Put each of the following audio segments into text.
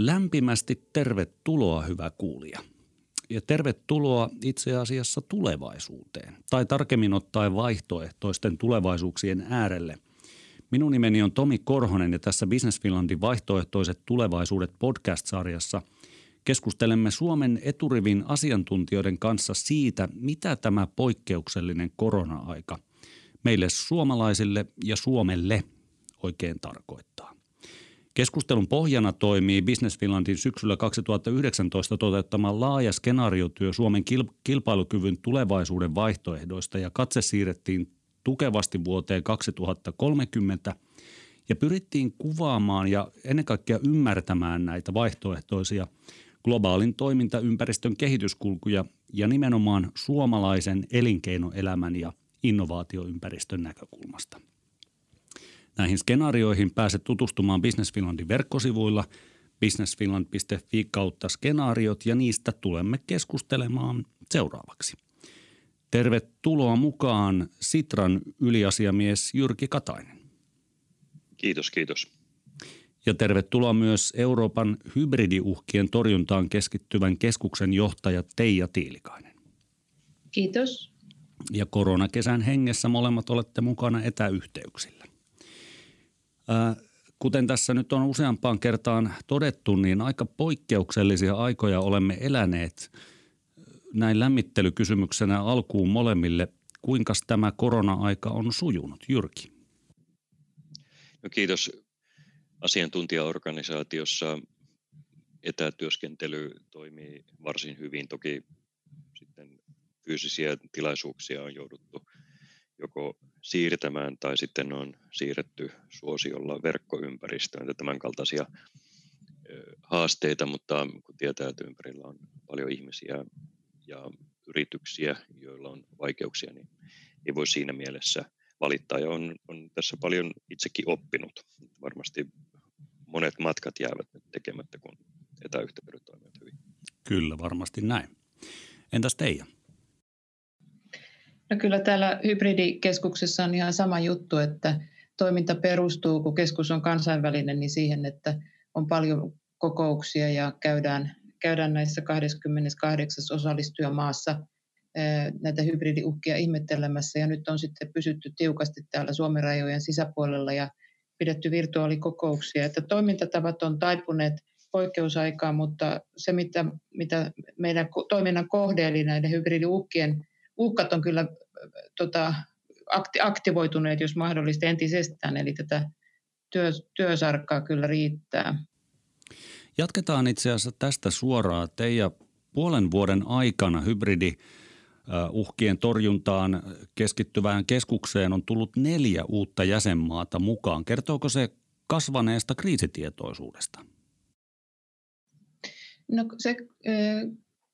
Lämpimästi tervetuloa, hyvä kuulija. Ja tervetuloa itse asiassa tulevaisuuteen, tai tarkemmin ottaen vaihtoehtoisten tulevaisuuksien äärelle. Minun nimeni on Tomi Korhonen ja tässä Business Finlandin vaihtoehtoiset tulevaisuudet podcast-sarjassa keskustelemme Suomen eturivin asiantuntijoiden kanssa siitä, mitä tämä poikkeuksellinen korona-aika meille suomalaisille ja Suomelle oikein tarkoittaa. Keskustelun pohjana toimii Business Finlandin syksyllä 2019 toteuttama laaja skenaariotyö Suomen kilpailukyvyn tulevaisuuden vaihtoehdoista ja katse siirrettiin tukevasti vuoteen 2030 ja pyrittiin kuvaamaan ja ennen kaikkea ymmärtämään näitä vaihtoehtoisia globaalin toimintaympäristön kehityskulkuja ja nimenomaan suomalaisen elinkeinoelämän ja innovaatioympäristön näkökulmasta. Näihin skenaarioihin pääset tutustumaan Business Finlandin verkkosivuilla businessfinland.fi kautta skenaariot ja niistä tulemme keskustelemaan seuraavaksi. Tervetuloa mukaan Sitran yliasiamies Jyrki Katainen. Kiitos, kiitos. Ja tervetuloa myös Euroopan hybridiuhkien torjuntaan keskittyvän keskuksen johtaja Teija Tiilikainen. Kiitos. Ja koronakesän hengessä molemmat olette mukana etäyhteyksillä. Kuten tässä nyt on useampaan kertaan todettu, niin aika poikkeuksellisia aikoja olemme eläneet. Näin lämmittelykysymyksenä alkuun molemmille. Kuinka tämä korona-aika on sujunut? Jyrki. No kiitos. Asiantuntijaorganisaatiossa etätyöskentely toimii varsin hyvin. Toki sitten fyysisiä tilaisuuksia on jouduttu joko siirtämään tai sitten on siirretty suosiolla verkkoympäristöön ja tämän kaltaisia haasteita, mutta kun tietää, että ympärillä on paljon ihmisiä ja yrityksiä, joilla on vaikeuksia, niin ei voi siinä mielessä valittaa. Ja on, on tässä paljon itsekin oppinut. Varmasti monet matkat jäävät nyt tekemättä, kun etäyhteydet toimivat hyvin. Kyllä, varmasti näin. Entäs Teija? No kyllä täällä hybridikeskuksessa on ihan sama juttu, että toiminta perustuu, kun keskus on kansainvälinen, niin siihen, että on paljon kokouksia ja käydään, käydään näissä 28 osallistujamaassa näitä hybridiuhkia ihmettelemässä. Ja nyt on sitten pysytty tiukasti täällä Suomen rajojen sisäpuolella ja pidetty virtuaalikokouksia. Että toimintatavat on taipuneet poikkeusaikaan, mutta se, mitä, mitä meidän toiminnan kohde, eli näiden hybridiuhkien uhkat on kyllä tota, aktivoituneet, jos mahdollista, entisestään, eli tätä työ, työsarkkaa kyllä riittää. Jatketaan itse asiassa tästä suoraan. Teidän puolen vuoden aikana hybridi uhkien torjuntaan keskittyvään keskukseen on tullut neljä uutta jäsenmaata mukaan. Kertooko se kasvaneesta kriisitietoisuudesta? No se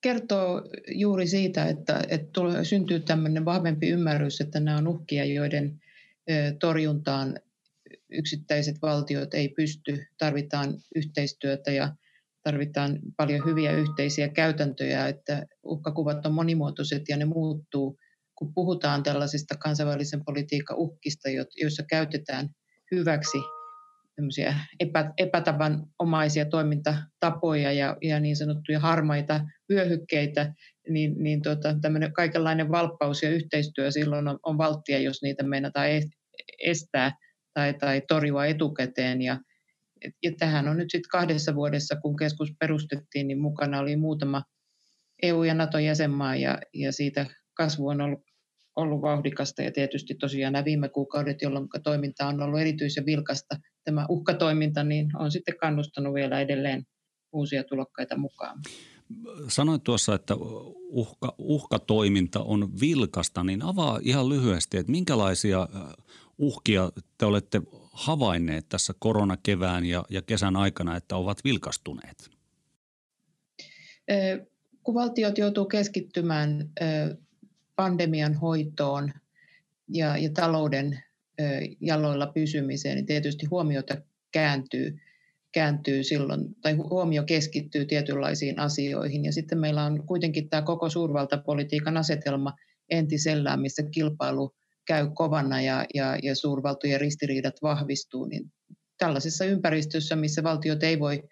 kertoo juuri siitä, että, että tulee, syntyy tämmöinen vahvempi ymmärrys, että nämä on uhkia, joiden torjuntaan yksittäiset valtiot ei pysty. Tarvitaan yhteistyötä ja tarvitaan paljon hyviä yhteisiä käytäntöjä, että uhkakuvat on monimuotoiset ja ne muuttuu. Kun puhutaan tällaisista kansainvälisen politiikan uhkista, joissa käytetään hyväksi epä, epätavanomaisia toimintatapoja ja, ja niin sanottuja harmaita vyöhykkeitä, niin, niin tota, tämmöinen kaikenlainen valppaus ja yhteistyö silloin on, on valttia, jos niitä meinataan estää tai, tai torjua etukäteen. Ja, ja tähän on nyt sitten kahdessa vuodessa, kun keskus perustettiin, niin mukana oli muutama EU- ja NATO-jäsenmaa ja, ja siitä kasvu on ollut, ollut vauhdikasta ja tietysti tosiaan nämä viime kuukaudet, jolloin toiminta on ollut erityisen vilkasta, tämä uhkatoiminta, niin on sitten kannustanut vielä edelleen uusia tulokkaita mukaan. Sanoit tuossa, että uhka, uhkatoiminta on vilkasta, niin avaa ihan lyhyesti, että minkälaisia uhkia te olette havainneet tässä koronakevään ja, ja kesän aikana, että ovat vilkastuneet? Kun valtiot joutuu keskittymään pandemian hoitoon ja, ja talouden jaloilla pysymiseen, niin tietysti huomiota kääntyy, kääntyy silloin, tai huomio keskittyy tietynlaisiin asioihin. Ja sitten meillä on kuitenkin tämä koko suurvaltapolitiikan asetelma entisellään, missä kilpailu käy kovana ja, ja, ja suurvaltojen ristiriidat vahvistuu, niin tällaisessa ympäristössä, missä valtiot ei voi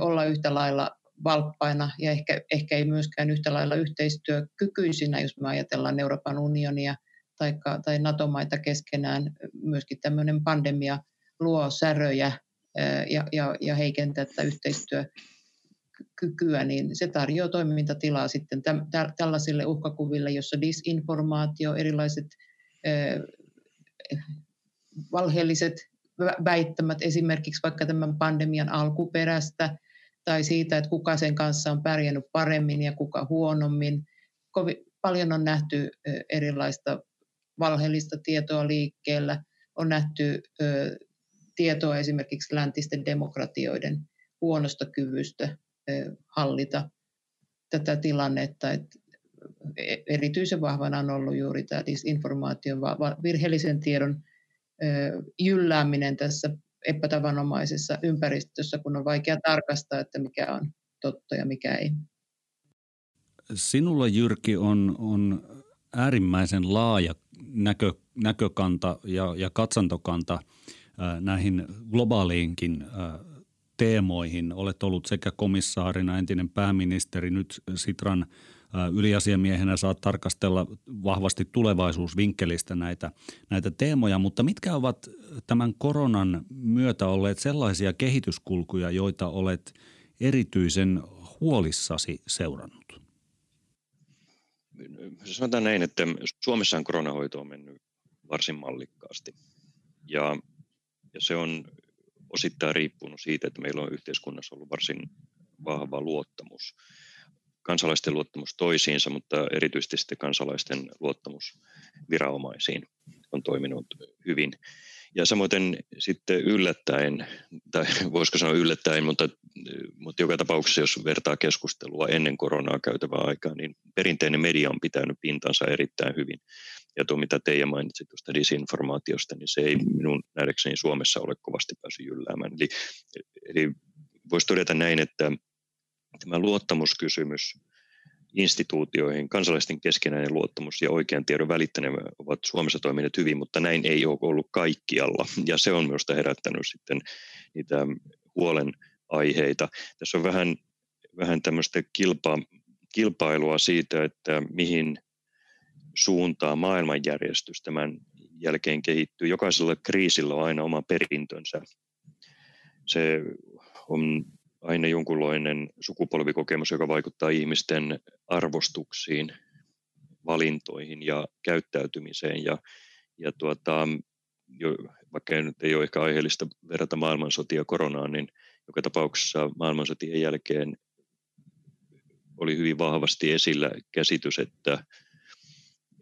olla yhtä lailla valppaina ja ehkä, ehkä ei myöskään yhtä lailla yhteistyökykyisinä, jos me ajatellaan Euroopan unionia tai, tai NATO-maita keskenään. Myöskin tämmöinen pandemia luo säröjä ja, ja, ja heikentää tätä yhteistyökykyä, niin se tarjoaa toimintatilaa sitten tällaisille uhkakuville, jossa disinformaatio, erilaiset valheelliset väittämät esimerkiksi vaikka tämän pandemian alkuperästä tai siitä, että kuka sen kanssa on pärjännyt paremmin ja kuka huonommin. Kovin paljon on nähty erilaista valheellista tietoa liikkeellä. On nähty tietoa esimerkiksi läntisten demokratioiden huonosta kyvystä hallita tätä tilannetta. Että e, erityisen vahvana on ollut juuri tämä disinformaation, virheellisen tiedon jyllääminen tässä epätavanomaisessa ympäristössä, kun on vaikea tarkastaa, että mikä on totta ja mikä ei. Sinulla Jyrki on, on äärimmäisen laaja näkö, näkökanta ja, ja katsantokanta näihin globaaliinkin teemoihin. Olet ollut sekä komissaarina, entinen pääministeri, nyt Sitran – yliasiamiehenä saat tarkastella vahvasti tulevaisuusvinkkelistä näitä, näitä teemoja, mutta mitkä ovat tämän koronan myötä olleet sellaisia kehityskulkuja, joita olet erityisen huolissasi seurannut? Sanotaan näin, että Suomessa koronahoito on mennyt varsin mallikkaasti ja, ja se on osittain riippunut siitä, että meillä on yhteiskunnassa ollut varsin vahva luottamus kansalaisten luottamus toisiinsa, mutta erityisesti kansalaisten luottamus viranomaisiin on toiminut hyvin. Ja samoin sitten yllättäen, tai voisiko sanoa yllättäen, mutta, mutta joka tapauksessa, jos vertaa keskustelua ennen koronaa käytävää aikaa, niin perinteinen media on pitänyt pintansa erittäin hyvin. Ja tuo, mitä Teija mainitsi tuosta disinformaatiosta, niin se ei minun nähdäkseni Suomessa ole kovasti päässyt jylläämään. Eli, eli voisi todeta näin, että tämä luottamuskysymys instituutioihin, kansalaisten keskinäinen luottamus ja oikean tiedon välittäminen ovat Suomessa toimineet hyvin, mutta näin ei ole ollut kaikkialla. Ja se on minusta herättänyt sitten niitä huolen aiheita. Tässä on vähän, vähän tämmöistä kilpa, kilpailua siitä, että mihin suuntaan maailmanjärjestys tämän jälkeen kehittyy. Jokaisella kriisillä on aina oma perintönsä. Se on aina jonkunlainen sukupolvikokemus, joka vaikuttaa ihmisten arvostuksiin, valintoihin ja käyttäytymiseen. Ja, ja tuota, jo, vaikka nyt ei ole ehkä aiheellista verrata maailmansotia koronaan, niin joka tapauksessa maailmansotien jälkeen oli hyvin vahvasti esillä käsitys, että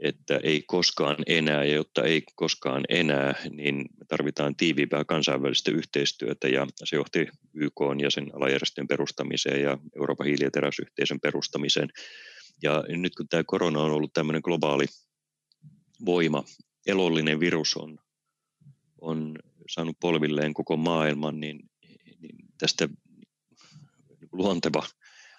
että ei koskaan enää, ja jotta ei koskaan enää, niin me tarvitaan tiiviimpää kansainvälistä yhteistyötä, ja se johti YK ja sen alajärjestöjen perustamiseen ja Euroopan hiili- ja teräsyhteisön perustamiseen. Ja nyt kun tämä korona on ollut tämmöinen globaali voima, elollinen virus on, on saanut polvilleen koko maailman, niin, niin tästä luonteva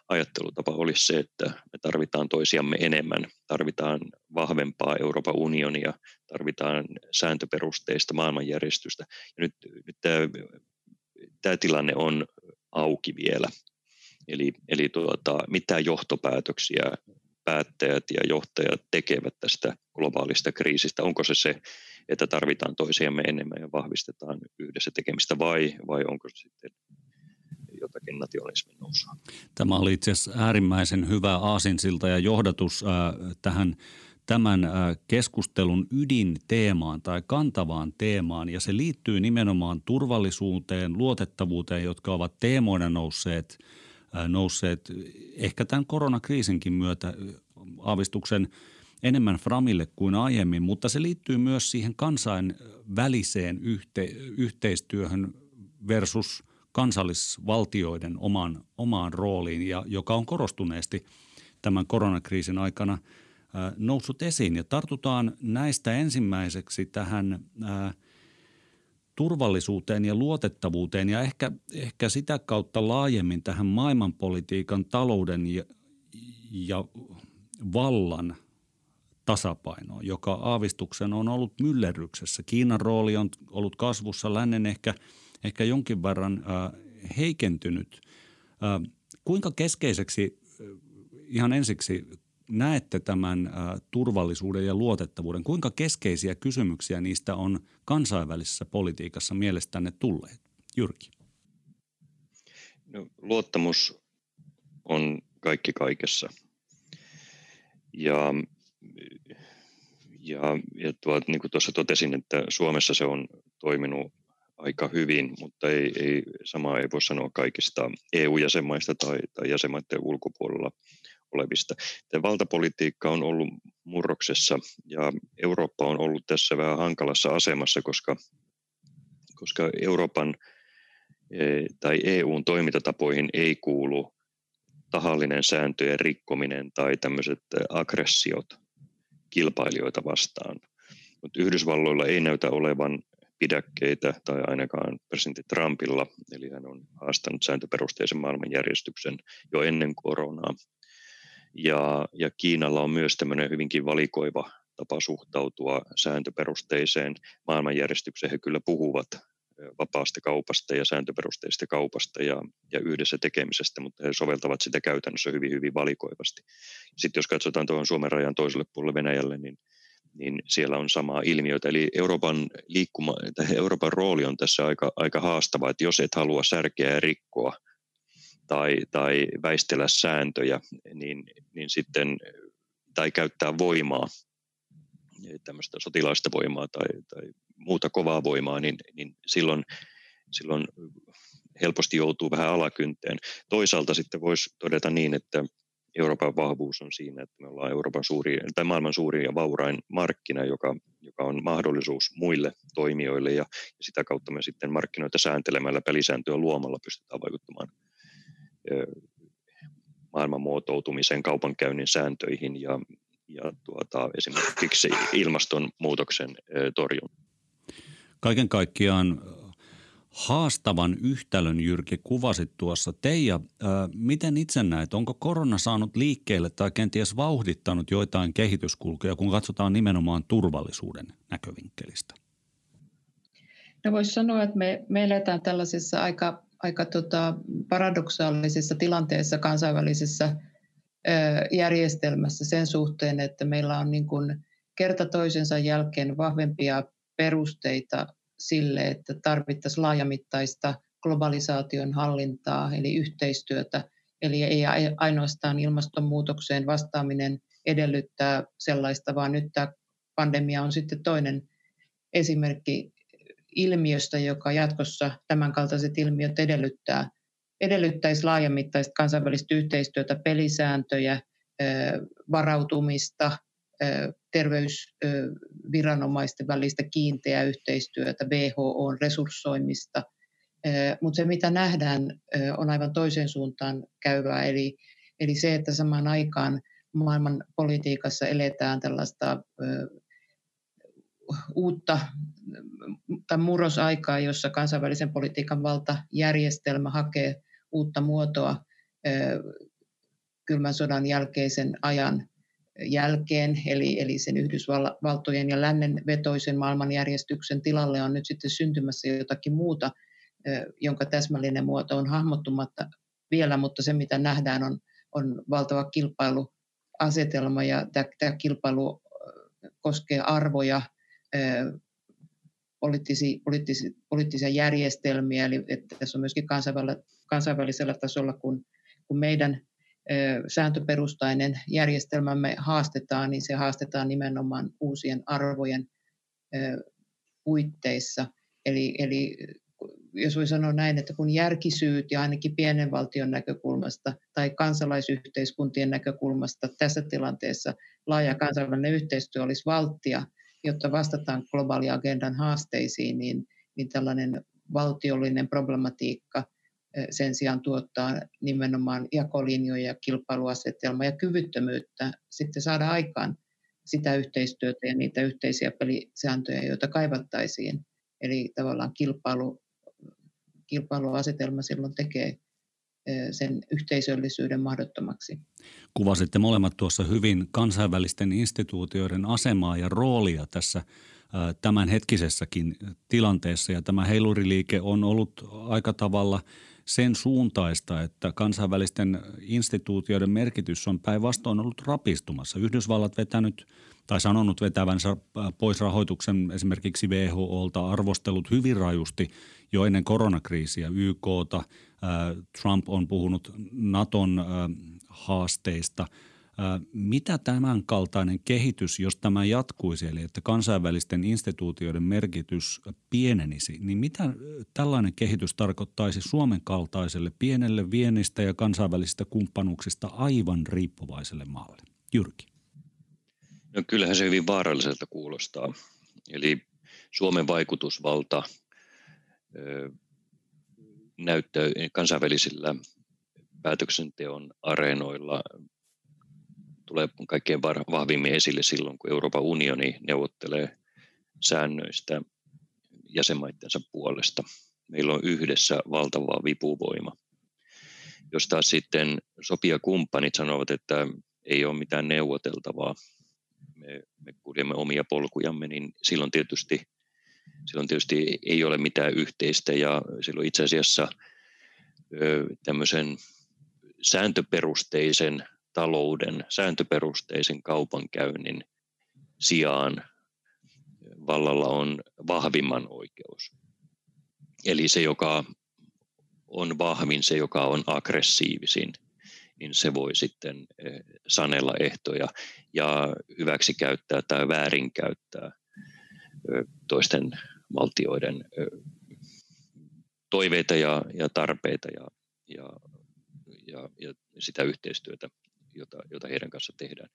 ajattelutapa olisi se, että me tarvitaan toisiamme enemmän, tarvitaan vahvempaa Euroopan unionia, tarvitaan sääntöperusteista maailmanjärjestystä. Ja nyt, nyt tämä, tämä tilanne on auki vielä. Eli, eli tuota, mitä johtopäätöksiä päättäjät ja johtajat tekevät tästä globaalista kriisistä? Onko se se, että tarvitaan toisiamme enemmän ja vahvistetaan yhdessä tekemistä vai, vai onko se sitten jotakin nationalismin nousua. Tämä oli itse asiassa äärimmäisen hyvä aasinsilta ja johdatus äh, tähän tämän äh, keskustelun ydinteemaan tai kantavaan teemaan ja se liittyy nimenomaan turvallisuuteen, luotettavuuteen, jotka ovat teemoina nousseet, äh, nousseet ehkä tämän koronakriisinkin myötä aavistuksen enemmän Framille kuin aiemmin, mutta se liittyy myös siihen kansainväliseen yhte, yhteistyöhön versus kansallisvaltioiden omaan, omaan rooliin, ja joka on korostuneesti tämän koronakriisin aikana noussut esiin. Ja tartutaan näistä ensimmäiseksi tähän ää, turvallisuuteen ja luotettavuuteen ja ehkä, ehkä sitä kautta laajemmin tähän maailmanpolitiikan, talouden ja, ja vallan tasapainoon, joka aavistuksen on ollut myllerryksessä. Kiinan rooli on ollut kasvussa, lännen ehkä – ehkä jonkin verran heikentynyt. Kuinka keskeiseksi ihan ensiksi näette tämän turvallisuuden ja luotettavuuden? Kuinka keskeisiä kysymyksiä niistä on kansainvälisessä politiikassa mielestänne tulleet? Jyrki. No, luottamus on kaikki kaikessa. Ja, ja, ja tuot, niin kuin tuossa totesin, että Suomessa se on toiminut aika hyvin, mutta ei, ei, samaa ei voi sanoa kaikista EU-jäsenmaista tai, tai jäsenmaiden ulkopuolella olevista. Tämä valtapolitiikka on ollut murroksessa ja Eurooppa on ollut tässä vähän hankalassa asemassa, koska, koska Euroopan e, tai EUn toimintatapoihin ei kuulu tahallinen sääntöjen rikkominen tai tämmöiset aggressiot kilpailijoita vastaan. Mutta Yhdysvalloilla ei näytä olevan pidäkkeitä tai ainakaan presidentti Trumpilla, eli hän on haastanut sääntöperusteisen maailmanjärjestyksen jo ennen koronaa. Ja, ja Kiinalla on myös tämmöinen hyvinkin valikoiva tapa suhtautua sääntöperusteiseen maailmanjärjestykseen. He kyllä puhuvat vapaasta kaupasta ja sääntöperusteista kaupasta ja, ja yhdessä tekemisestä, mutta he soveltavat sitä käytännössä hyvin, hyvin valikoivasti. Sitten jos katsotaan tuohon Suomen rajan toiselle puolelle Venäjälle, niin, niin siellä on samaa ilmiötä. Eli Euroopan, liikkuma, tai Euroopan rooli on tässä aika, aika haastava, että jos et halua särkeä ja rikkoa tai, tai väistellä sääntöjä, niin, niin sitten, tai käyttää voimaa, tämmöistä sotilaista voimaa tai, tai muuta kovaa voimaa, niin, niin silloin, silloin helposti joutuu vähän alakynteen. Toisaalta sitten voisi todeta niin, että Euroopan vahvuus on siinä, että me ollaan Euroopan suuri, tai maailman suurin ja vaurain markkina, joka, joka on mahdollisuus muille toimijoille ja, ja sitä kautta me sitten markkinoita sääntelemällä pelisääntöä luomalla pystytään vaikuttamaan maailman muotoutumisen, kaupankäynnin sääntöihin ja, ja tuota, esimerkiksi ilmastonmuutoksen torjun. Kaiken kaikkiaan haastavan yhtälön, Jyrki, kuvasit tuossa. Teija, miten itse näet, onko korona saanut liikkeelle tai kenties vauhdittanut joitain kehityskulkuja, kun katsotaan nimenomaan turvallisuuden näkövinkkelistä? No voisi sanoa, että me, me eletään tällaisessa aika, aika tota paradoksaalisessa tilanteessa kansainvälisessä ö, järjestelmässä sen suhteen, että meillä on niin kuin kerta toisensa jälkeen vahvempia perusteita sille, että tarvittaisiin laajamittaista globalisaation hallintaa, eli yhteistyötä. Eli ei ainoastaan ilmastonmuutokseen vastaaminen edellyttää sellaista, vaan nyt tämä pandemia on sitten toinen esimerkki ilmiöstä, joka jatkossa tämänkaltaiset ilmiöt edellyttää, edellyttäisi laajamittaista kansainvälistä yhteistyötä, pelisääntöjä, varautumista, terveysviranomaisten välistä kiinteää yhteistyötä, WHO resurssoimista. Mutta se, mitä nähdään, on aivan toiseen suuntaan käyvää, eli, eli se, että samaan aikaan maailman politiikassa eletään tällaista uutta tai murrosaikaa, jossa kansainvälisen politiikan valtajärjestelmä hakee uutta muotoa kylmän sodan jälkeisen ajan jälkeen, eli, eli sen Yhdysvaltojen ja lännen vetoisen maailmanjärjestyksen tilalle on nyt sitten syntymässä jotakin muuta, jonka täsmällinen muoto on hahmottumatta vielä, mutta se mitä nähdään on, on valtava kilpailuasetelma. Ja tämä, tämä kilpailu koskee arvoja, poliittisia, poliittisia, poliittisia järjestelmiä, eli että tässä on myöskin kansainvälisellä, kansainvälisellä tasolla, kun, kun meidän sääntöperustainen järjestelmämme haastetaan, niin se haastetaan nimenomaan uusien arvojen puitteissa. Eli, eli jos voi sanoa näin, että kun järkisyyt ja ainakin pienen valtion näkökulmasta tai kansalaisyhteiskuntien näkökulmasta tässä tilanteessa laaja kansainvälinen yhteistyö olisi valttia, jotta vastataan globaaliagendan haasteisiin, niin, niin tällainen valtiollinen problematiikka – sen sijaan tuottaa nimenomaan jakolinjoja, kilpailuasetelmaa ja kyvyttömyyttä sitten saada aikaan sitä yhteistyötä ja niitä yhteisiä pelisääntöjä, joita kaivattaisiin. Eli tavallaan kilpailu, kilpailuasetelma silloin tekee sen yhteisöllisyyden mahdottomaksi. Kuvasitte molemmat tuossa hyvin kansainvälisten instituutioiden asemaa ja roolia tässä tämänhetkisessäkin tilanteessa ja tämä heiluriliike on ollut aika tavalla – sen suuntaista, että kansainvälisten instituutioiden merkitys on päinvastoin ollut rapistumassa. Yhdysvallat vetänyt tai sanonut vetävänsä pois rahoituksen esimerkiksi WHOlta, arvostellut hyvin rajusti jo ennen koronakriisiä YKta. Trump on puhunut Naton haasteista – mitä tämän kaltainen kehitys, jos tämä jatkuisi, eli että kansainvälisten instituutioiden merkitys pienenisi, niin mitä tällainen kehitys tarkoittaisi Suomen kaltaiselle pienelle viennistä ja kansainvälisistä kumppanuuksista aivan riippuvaiselle maalle? Jyrki. No kyllähän se hyvin vaaralliselta kuulostaa. Eli Suomen vaikutusvalta näyttää kansainvälisillä päätöksenteon areenoilla tulee kaikkein vahvimmin esille silloin, kun Euroopan unioni neuvottelee säännöistä jäsenmaittensa puolesta. Meillä on yhdessä valtava vipuvoima. Jos taas sitten sopijakumppanit sanovat, että ei ole mitään neuvoteltavaa, me, me kuljemme omia polkujamme, niin silloin tietysti, silloin tietysti ei ole mitään yhteistä ja silloin itse asiassa tämmöisen sääntöperusteisen talouden sääntöperusteisen kaupankäynnin sijaan vallalla on vahvimman oikeus. Eli se, joka on vahvin, se, joka on aggressiivisin, niin se voi sitten eh, sanella ehtoja ja hyväksi käyttää tai väärinkäyttää toisten valtioiden toiveita ja, ja tarpeita ja, ja, ja, ja sitä yhteistyötä jota, jota heidän kanssa tehdään.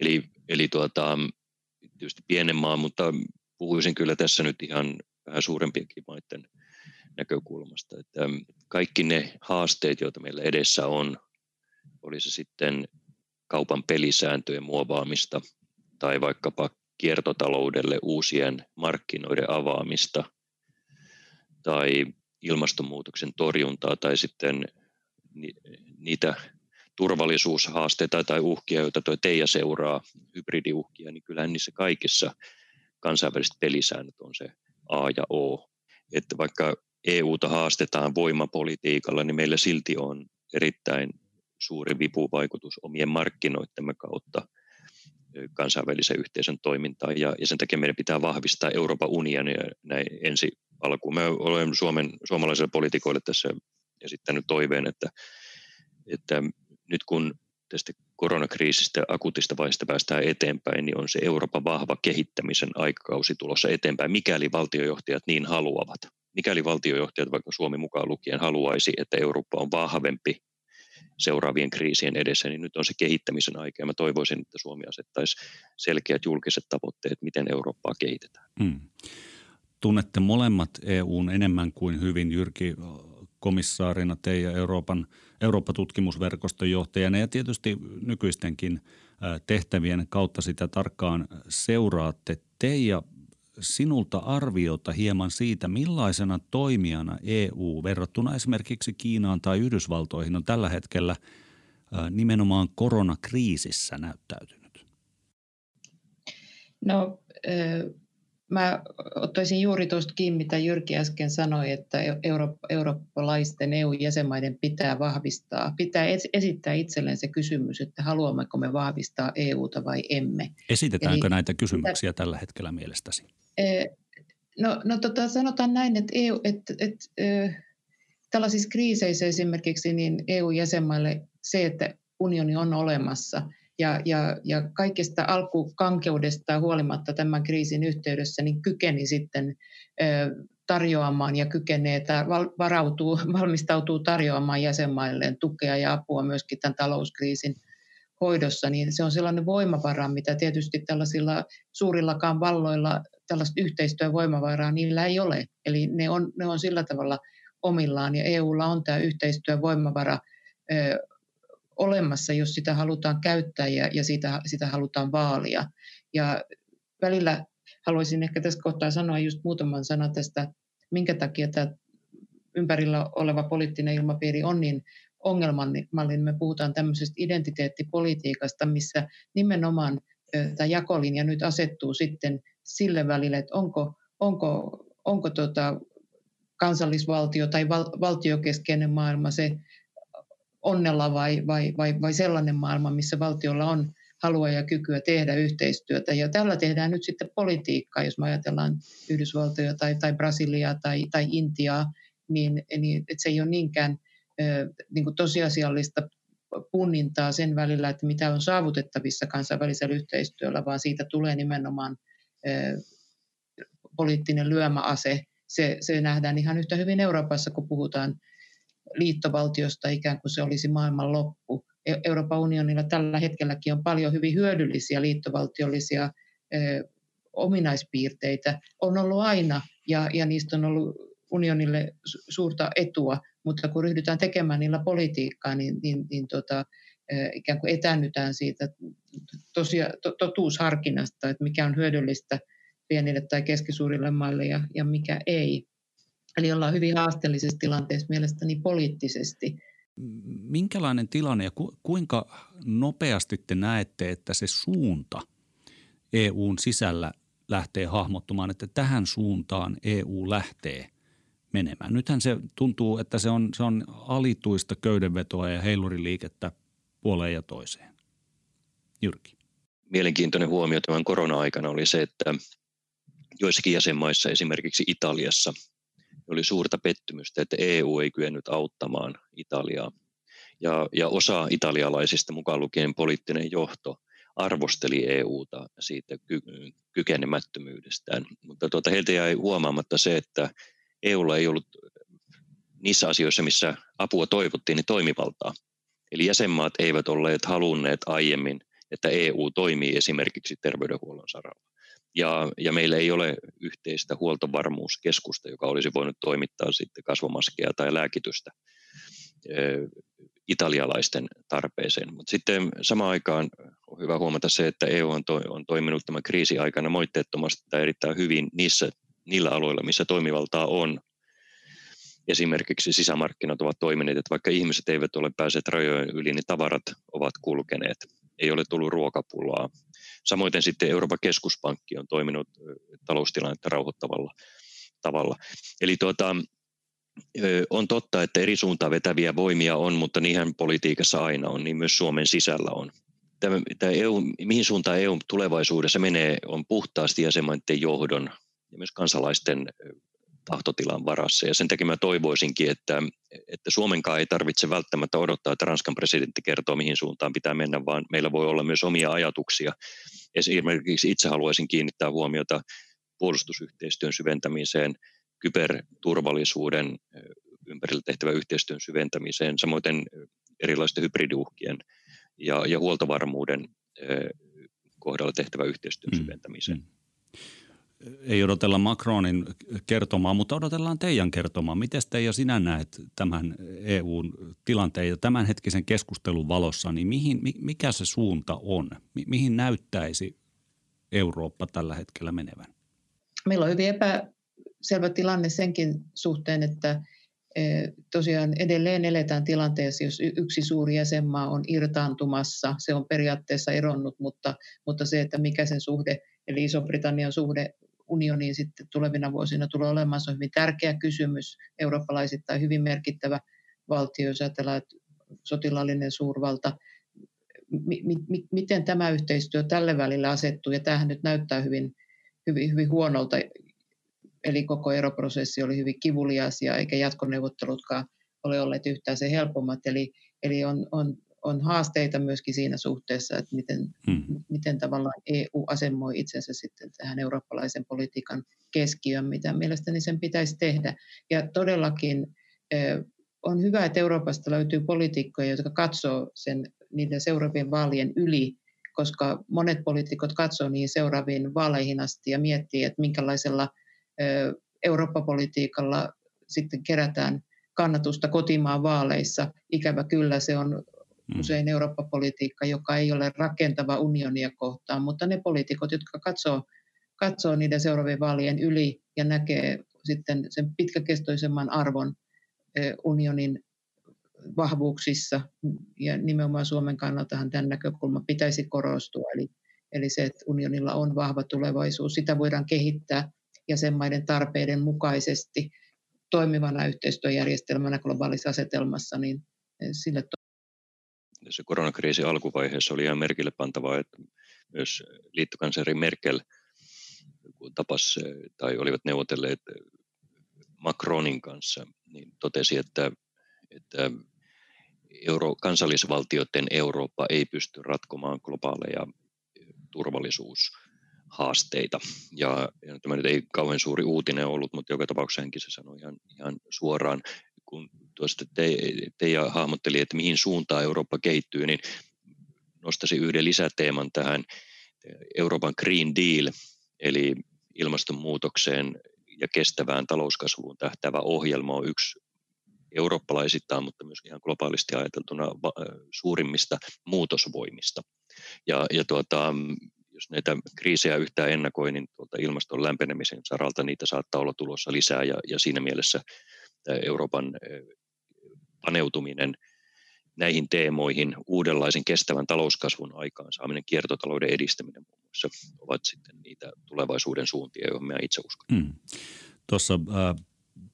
Eli, eli tuota, tietysti pienen maa, mutta puhuisin kyllä tässä nyt ihan vähän suurempienkin maiden näkökulmasta, että kaikki ne haasteet, joita meillä edessä on, oli se sitten kaupan pelisääntöjen muovaamista tai vaikkapa kiertotaloudelle uusien markkinoiden avaamista tai ilmastonmuutoksen torjuntaa tai sitten niitä turvallisuushaasteita tai uhkia, joita tuo Teija seuraa, hybridiuhkia, niin kyllähän niissä kaikissa kansainväliset pelisäännöt on se A ja O. Että vaikka EUta haastetaan voimapolitiikalla, niin meillä silti on erittäin suuri vipuvaikutus omien markkinoittemme kautta kansainvälisen yhteisön toimintaan ja, ja sen takia meidän pitää vahvistaa Euroopan unionia näin ensi alkuun. Me olemme Suomen, suomalaisille poliitikoille tässä esittänyt toiveen, että, että nyt kun tästä koronakriisistä akuutista vaiheesta päästään eteenpäin, niin on se Euroopan vahva kehittämisen aikakausi tulossa eteenpäin, mikäli valtiojohtajat niin haluavat. Mikäli valtiojohtajat, vaikka Suomi mukaan lukien, haluaisi, että Eurooppa on vahvempi seuraavien kriisien edessä, niin nyt on se kehittämisen aika. Mä toivoisin, että Suomi asettaisi selkeät julkiset tavoitteet, miten Eurooppaa kehitetään. Hmm. Tunnette molemmat EUn enemmän kuin hyvin. Jyrki komissaarina teidän Euroopan, Eurooppa-tutkimusverkoston johtajana ja tietysti nykyistenkin tehtävien kautta sitä tarkkaan seuraatte. Teija, sinulta arviota hieman siitä, millaisena toimijana EU verrattuna esimerkiksi Kiinaan tai Yhdysvaltoihin on tällä hetkellä nimenomaan koronakriisissä näyttäytynyt? No Mä ottaisin juuri tuosta kiinni, mitä Jyrki äsken sanoi, että euro, eurooppalaisten EU-jäsenmaiden pitää vahvistaa, pitää esittää itselleen se kysymys, että haluammeko me vahvistaa EUta vai emme. Esitetäänkö Eli, näitä kysymyksiä että, tällä hetkellä mielestäsi? No, no tota, sanotaan näin, että, EU, että, että, että tällaisissa kriiseissä esimerkiksi niin EU-jäsenmaille se, että unioni on olemassa – ja, ja, ja kaikesta alkukankeudesta huolimatta tämän kriisin yhteydessä niin kykeni sitten tarjoamaan ja kykenee, varautuu, valmistautuu tarjoamaan jäsenmailleen tukea ja apua myöskin tämän talouskriisin hoidossa, niin se on sellainen voimavara, mitä tietysti tällaisilla suurillakaan valloilla tällaista yhteistyövoimavaraa niillä ei ole. Eli ne on, ne on sillä tavalla omillaan ja EUlla on tämä yhteistyövoimavara olemassa, jos sitä halutaan käyttää ja, ja sitä, sitä halutaan vaalia. Ja välillä haluaisin ehkä tässä kohtaa sanoa just muutaman sanan tästä, minkä takia tämä ympärillä oleva poliittinen ilmapiiri on niin ongelmallinen. Me puhutaan tämmöisestä identiteettipolitiikasta, missä nimenomaan tämä jakolinja nyt asettuu sitten sille välille, että onko, onko, onko tota kansallisvaltio tai val, valtiokeskeinen maailma se onnella vai, vai, vai, vai sellainen maailma, missä valtiolla on halua ja kykyä tehdä yhteistyötä. Ja tällä tehdään nyt sitten politiikkaa, jos me ajatellaan Yhdysvaltoja tai, tai Brasiliaa tai, tai Intiaa, niin, niin että se ei ole niinkään niin kuin tosiasiallista punnintaa sen välillä, että mitä on saavutettavissa kansainvälisellä yhteistyöllä, vaan siitä tulee nimenomaan poliittinen lyömäase. Se, se nähdään ihan yhtä hyvin Euroopassa, kun puhutaan liittovaltiosta ikään kuin se olisi maailman loppu. E, Euroopan unionilla tällä hetkelläkin on paljon hyvin hyödyllisiä liittovaltiollisia ominaispiirteitä. On ollut aina ja, ja niistä on ollut unionille suurta etua, mutta kun ryhdytään tekemään niillä politiikkaa, niin, niin, niin tota, ikään kuin etäännytään siitä tosia, to, totuusharkinnasta, että mikä on hyödyllistä pienille tai keskisuurille maille ja, ja mikä ei. Eli ollaan hyvin haasteellisessa tilanteessa mielestäni poliittisesti. Minkälainen tilanne ja ku, kuinka nopeasti te näette, että se suunta EUn sisällä lähtee hahmottumaan, että tähän suuntaan EU lähtee – menemään. Nythän se tuntuu, että se on, se on alituista köydenvetoa ja heiluriliikettä puoleen ja toiseen. Jyrki. Mielenkiintoinen huomio tämän korona-aikana oli se, että joissakin jäsenmaissa, esimerkiksi Italiassa, oli suurta pettymystä, että EU ei kyennyt auttamaan Italiaa. Ja, ja osa italialaisista, mukaan lukien poliittinen johto, arvosteli EUta siitä ky- kykenemättömyydestään. Mutta tuota, heiltä jäi huomaamatta se, että EUlla ei ollut niissä asioissa, missä apua toivottiin, niin toimivaltaa. Eli jäsenmaat eivät olleet halunneet aiemmin, että EU toimii esimerkiksi terveydenhuollon saralla. Ja, ja meillä ei ole yhteistä huoltovarmuuskeskusta, joka olisi voinut toimittaa sitten kasvomaskeja tai lääkitystä italialaisten tarpeeseen. Mutta sitten samaan aikaan on hyvä huomata se, että EU on, to, on toiminut tämän kriisin aikana moitteettomasti tai erittäin hyvin niissä niillä aloilla, missä toimivaltaa on. Esimerkiksi sisämarkkinat ovat toimineet, että vaikka ihmiset eivät ole päässeet rajojen yli, niin tavarat ovat kulkeneet. Ei ole tullut ruokapulaa. Samoin sitten Euroopan keskuspankki on toiminut taloustilannetta rauhoittavalla tavalla. Eli tuota, on totta, että eri suuntaan vetäviä voimia on, mutta niihin politiikassa aina on, niin myös Suomen sisällä on. Tämä, tämä EU, mihin suuntaan EU tulevaisuudessa menee, on puhtaasti jäsenmaiden johdon ja myös kansalaisten tahtotilan varassa. Ja sen takia mä toivoisinkin, että, että Suomenkaan ei tarvitse välttämättä odottaa, että Ranskan presidentti kertoo, mihin suuntaan pitää mennä, vaan meillä voi olla myös omia ajatuksia. Esimerkiksi itse haluaisin kiinnittää huomiota puolustusyhteistyön syventämiseen, kyberturvallisuuden ympärillä tehtävän yhteistyön syventämiseen, samoin erilaisten hybridiuhkien ja, ja huoltovarmuuden kohdalla tehtävä yhteistyön mm. syventämiseen. Ei odotella Macronin kertomaa, mutta odotellaan teidän kertomaa. Miten te ja sinä näet tämän EUn tilanteen ja tämänhetkisen keskustelun valossa, niin mihin, mikä se suunta on? mihin näyttäisi Eurooppa tällä hetkellä menevän? Meillä on hyvin epäselvä tilanne senkin suhteen, että e, tosiaan edelleen eletään tilanteessa, jos yksi suuri jäsenmaa on irtaantumassa. Se on periaatteessa eronnut, mutta, mutta se, että mikä sen suhde, eli Iso-Britannian suhde unioniin sitten tulevina vuosina tulee olemaan. Se on hyvin tärkeä kysymys, eurooppalaisittain hyvin merkittävä valtio, jos ajatellaan, että sotilaallinen suurvalta. M- m- miten tämä yhteistyö tälle välillä asettuu, ja tämähän nyt näyttää hyvin, hyvin, hyvin huonolta, eli koko eroprosessi oli hyvin kivulias ja eikä jatkoneuvottelutkaan ole olleet yhtään se helpommat. Eli, eli on, on on haasteita myöskin siinä suhteessa, että miten, hmm. miten tavallaan EU asemoi itsensä sitten tähän eurooppalaisen politiikan keskiöön, mitä mielestäni sen pitäisi tehdä. Ja todellakin on hyvä, että Euroopasta löytyy poliitikkoja, jotka katsoo sen niiden seuraavien vaalien yli, koska monet poliitikot katsoo niihin seuraaviin vaaleihin asti ja miettii, että minkälaisella Eurooppa-politiikalla sitten kerätään kannatusta kotimaan vaaleissa. Ikävä kyllä se on. Usein Eurooppa-politiikka, joka ei ole rakentava unionia kohtaan, mutta ne poliitikot, jotka katsoo, katsoo niiden seuraavien vaalien yli ja näkee sitten sen pitkäkestoisemman arvon unionin vahvuuksissa, ja nimenomaan Suomen kannaltahan tämän näkökulma pitäisi korostua, eli, eli se, että unionilla on vahva tulevaisuus, sitä voidaan kehittää jäsenmaiden tarpeiden mukaisesti toimivana yhteistyöjärjestelmänä globaalissa asetelmassa, niin sille se koronakriisin alkuvaiheessa oli ihan merkille pantavaa, että myös liittokansleri Merkel tapas tai olivat neuvotelleet Macronin kanssa, niin totesi, että, että euro, kansallisvaltioiden Eurooppa ei pysty ratkomaan globaaleja turvallisuushaasteita. Ja, ja tämä nyt ei kauhean suuri uutinen ollut, mutta joka tapauksessa se sanoi ihan, ihan suoraan, kun tuosta te, Teija hahmotteli, että mihin suuntaan Eurooppa kehittyy, niin nostaisin yhden lisäteeman tähän Euroopan Green Deal, eli ilmastonmuutokseen ja kestävään talouskasvuun tähtävä ohjelma on yksi eurooppalaisittain, mutta myös ihan globaalisti ajateltuna suurimmista muutosvoimista. Ja, ja tuota, jos näitä kriisejä yhtään ennakoi, niin tuolta ilmaston lämpenemisen saralta niitä saattaa olla tulossa lisää ja, ja siinä mielessä Euroopan paneutuminen näihin teemoihin, uudenlaisen kestävän talouskasvun aikaansaaminen, kiertotalouden edistäminen muun muassa ovat sitten niitä tulevaisuuden suuntia, joihin minä itse uskon. Mm. Tuossa äh,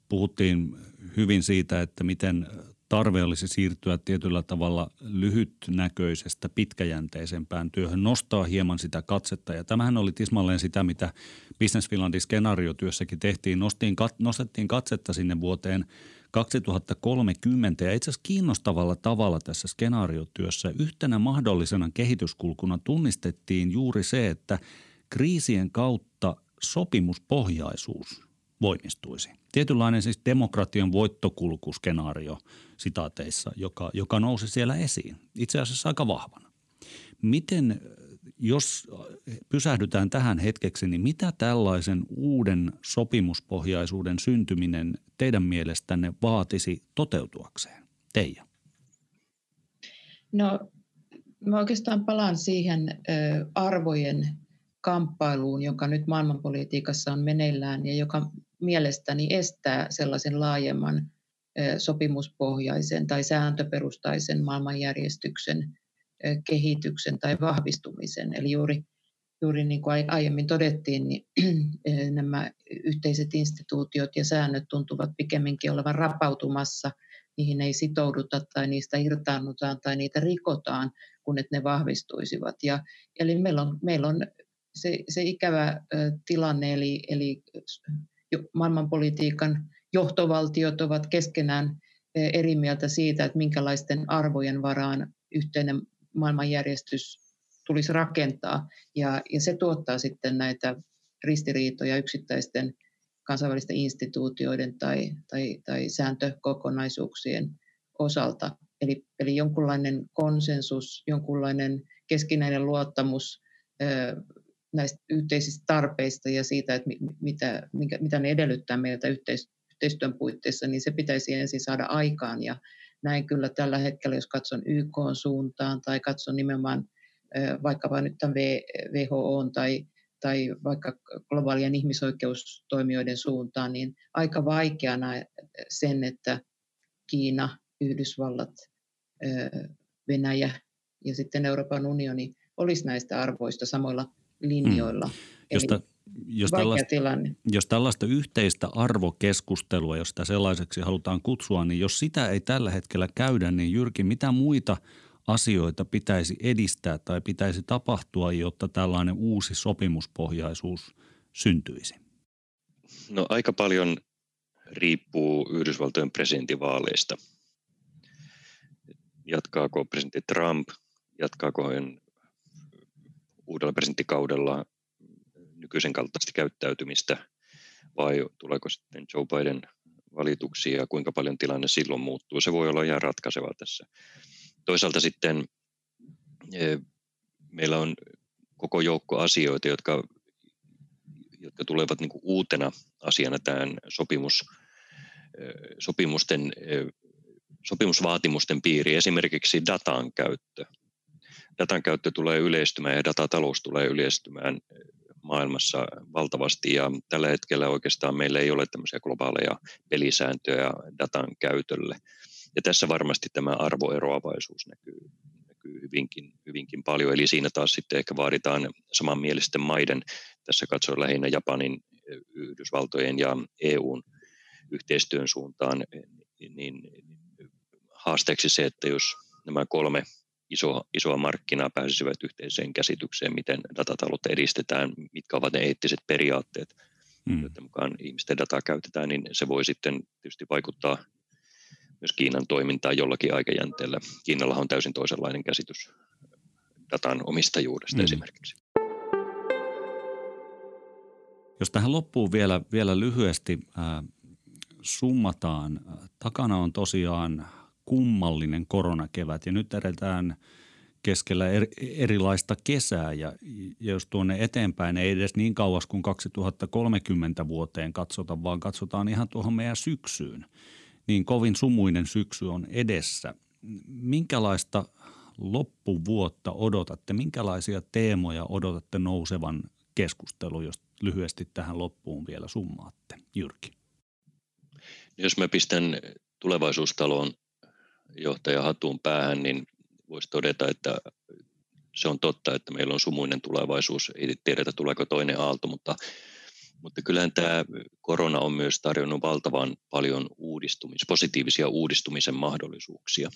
puhuttiin hyvin siitä, että miten tarve olisi siirtyä tietyllä tavalla lyhytnäköisestä pitkäjänteisempään työhön, nostaa hieman sitä katsetta. Ja tämähän oli tismalleen sitä, mitä Business Finlandin skenaariotyössäkin tehtiin. Nostin, nostettiin katsetta sinne vuoteen 2030 ja itse asiassa kiinnostavalla tavalla tässä skenaariotyössä yhtenä mahdollisena kehityskulkuna tunnistettiin juuri se, että kriisien kautta sopimuspohjaisuus voimistuisi. Tietynlainen siis demokratian voittokulkuskenaario sitaateissa, joka, joka nousi siellä esiin. Itse asiassa aika vahvana. Miten, jos pysähdytään tähän hetkeksi, niin mitä tällaisen uuden sopimuspohjaisuuden syntyminen teidän mielestänne vaatisi toteutuakseen? Teija. No mä oikeastaan palaan siihen arvojen kamppailuun, joka nyt maailmanpolitiikassa on meneillään ja joka mielestäni estää sellaisen laajemman sopimuspohjaisen tai sääntöperustaisen maailmanjärjestyksen kehityksen tai vahvistumisen. Eli juuri, juuri niin kuin aiemmin todettiin, niin nämä yhteiset instituutiot ja säännöt tuntuvat pikemminkin olevan rapautumassa. Niihin ei sitouduta tai niistä irtaannutaan tai niitä rikotaan, kun että ne vahvistuisivat. Ja, eli meillä on, meillä on se, se ikävä tilanne, eli, eli maailmanpolitiikan johtovaltiot ovat keskenään eri mieltä siitä, että minkälaisten arvojen varaan yhteinen maailmanjärjestys tulisi rakentaa. Ja, ja se tuottaa sitten näitä ristiriitoja yksittäisten kansainvälisten instituutioiden tai, tai, tai sääntökokonaisuuksien osalta. Eli, eli jonkunlainen konsensus, jonkunlainen keskinäinen luottamus näistä yhteisistä tarpeista ja siitä, että mitä, minkä, mitä ne edellyttää meiltä yhteistyön puitteissa, niin se pitäisi ensin saada aikaan. Ja näin kyllä tällä hetkellä, jos katson YK suuntaan tai katson nimenomaan vaikkapa nyt tämän WHO tai, tai vaikka globaalien ihmisoikeustoimijoiden suuntaan, niin aika vaikeana sen, että Kiina, Yhdysvallat, Venäjä ja sitten Euroopan unioni olisi näistä arvoista samoilla linjoilla. Mm. Josta, jos, tällaista, tilanne. jos tällaista yhteistä arvokeskustelua, jos sitä sellaiseksi halutaan kutsua, niin jos sitä ei tällä hetkellä käydä, niin Jyrki, mitä muita asioita pitäisi edistää tai pitäisi tapahtua, jotta tällainen uusi sopimuspohjaisuus syntyisi? No aika paljon riippuu Yhdysvaltojen presidentinvaaleista. Jatkaako presidentti Trump, jatkaako hän uudella presidenttikaudella nykyisen kaltaista käyttäytymistä vai tuleeko sitten Joe Biden valituksia ja kuinka paljon tilanne silloin muuttuu. Se voi olla ihan ratkaiseva tässä. Toisaalta sitten e, meillä on koko joukko asioita, jotka, jotka tulevat niin uutena asiana tähän sopimus, e, sopimusten, e, sopimusvaatimusten piiriin, esimerkiksi datan käyttö datan käyttö tulee yleistymään ja datatalous tulee yleistymään maailmassa valtavasti ja tällä hetkellä oikeastaan meillä ei ole tämmöisiä globaaleja pelisääntöjä datan käytölle. Ja tässä varmasti tämä arvoeroavaisuus näkyy, näkyy hyvinkin, hyvinkin paljon. Eli siinä taas sitten ehkä vaaditaan samanmielisten maiden, tässä katsoin lähinnä Japanin, Yhdysvaltojen ja EUn yhteistyön suuntaan, niin haasteeksi se, että jos nämä kolme isoa, isoa markkinaa pääsisivät yhteiseen käsitykseen, miten datataloutta edistetään, mitkä ovat ne eettiset periaatteet, mm. joiden mukaan ihmisten dataa käytetään, niin se voi sitten tietysti vaikuttaa myös Kiinan toimintaan jollakin aikajänteellä. Kiinalla on täysin toisenlainen käsitys datan omistajuudesta mm. esimerkiksi. Jos tähän loppuun vielä, vielä lyhyesti äh, summataan, takana on tosiaan kummallinen koronakevät ja nyt edetään keskellä erilaista kesää ja, ja jos tuonne eteenpäin ei edes niin kauas kuin 2030 vuoteen katsota, vaan katsotaan ihan tuohon meidän syksyyn, niin kovin sumuinen syksy on edessä. Minkälaista loppuvuotta odotatte, minkälaisia teemoja odotatte nousevan keskustelu, jos lyhyesti tähän loppuun vielä summaatte? Jyrki. Jos mä pistän tulevaisuustalon johtaja hatun päähän, niin voisi todeta, että se on totta, että meillä on sumuinen tulevaisuus. Ei tiedetä, tuleeko toinen aalto, mutta, mutta kyllähän tämä korona on myös tarjonnut valtavan paljon uudistumis, positiivisia uudistumisen mahdollisuuksia.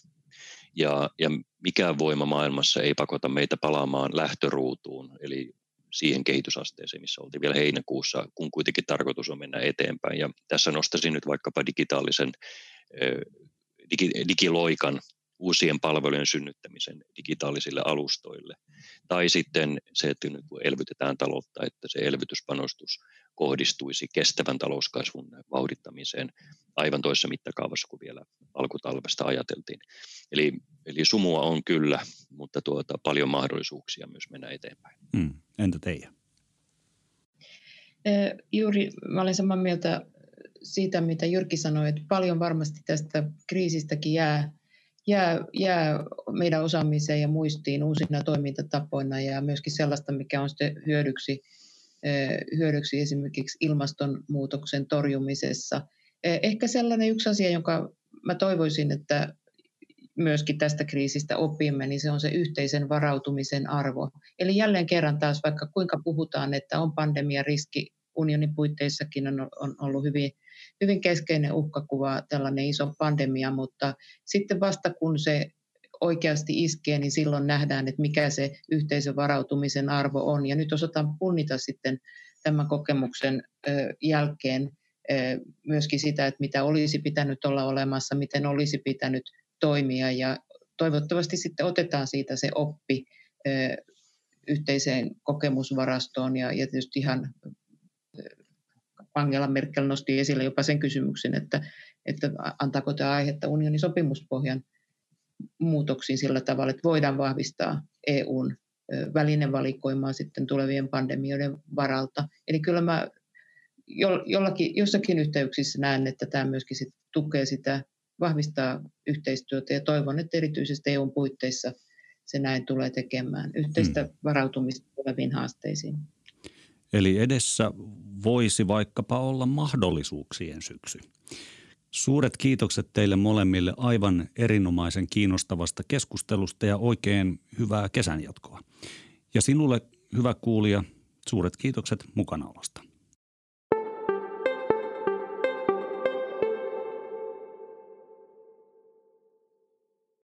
Ja, ja mikään voima maailmassa ei pakota meitä palaamaan lähtöruutuun, eli siihen kehitysasteeseen, missä oltiin vielä heinäkuussa, kun kuitenkin tarkoitus on mennä eteenpäin. Ja tässä nostaisin nyt vaikkapa digitaalisen digi, digiloikan uusien palvelujen synnyttämisen digitaalisille alustoille. Tai sitten se, että nyt kun elvytetään taloutta, että se elvytyspanostus kohdistuisi kestävän talouskasvun vauhdittamiseen aivan toisessa mittakaavassa kuin vielä alkutalvesta ajateltiin. Eli, eli sumua on kyllä, mutta tuota, paljon mahdollisuuksia myös mennä eteenpäin. Mm. Entä teidän? Juuri mä olen samaa mieltä siitä, mitä Jyrki sanoi, että paljon varmasti tästä kriisistäkin jää, jää, jää meidän osaamiseen ja muistiin uusina toimintatapoina ja myöskin sellaista, mikä on sitten hyödyksi, hyödyksi esimerkiksi ilmastonmuutoksen torjumisessa. Ehkä sellainen yksi asia, jonka mä toivoisin, että myöskin tästä kriisistä opimme, niin se on se yhteisen varautumisen arvo. Eli jälleen kerran taas, vaikka kuinka puhutaan, että on pandemia riski, unionin puitteissakin on, on ollut hyvin, hyvin keskeinen uhkakuva tällainen iso pandemia, mutta sitten vasta kun se oikeasti iskee, niin silloin nähdään, että mikä se yhteisön varautumisen arvo on. Ja nyt osataan punnita sitten tämän kokemuksen jälkeen myöskin sitä, että mitä olisi pitänyt olla olemassa, miten olisi pitänyt toimia ja toivottavasti sitten otetaan siitä se oppi yhteiseen kokemusvarastoon ja, tietysti ihan Angela Merkel nosti esille jopa sen kysymyksen, että, että antaako tämä aihetta unionin sopimuspohjan muutoksiin sillä tavalla, että voidaan vahvistaa EUn välinevalikoimaa sitten tulevien pandemioiden varalta. Eli kyllä mä jollakin, jossakin yhteyksissä näen, että tämä myöskin sit tukee sitä, vahvistaa yhteistyötä ja toivon, että erityisesti EUn puitteissa se näin tulee tekemään yhteistä hmm. varautumista tuleviin haasteisiin. Eli edessä voisi vaikkapa olla mahdollisuuksien syksy. Suuret kiitokset teille molemmille aivan erinomaisen kiinnostavasta keskustelusta ja oikein hyvää kesänjatkoa. Ja sinulle, hyvä kuulija, suuret kiitokset mukanaolosta.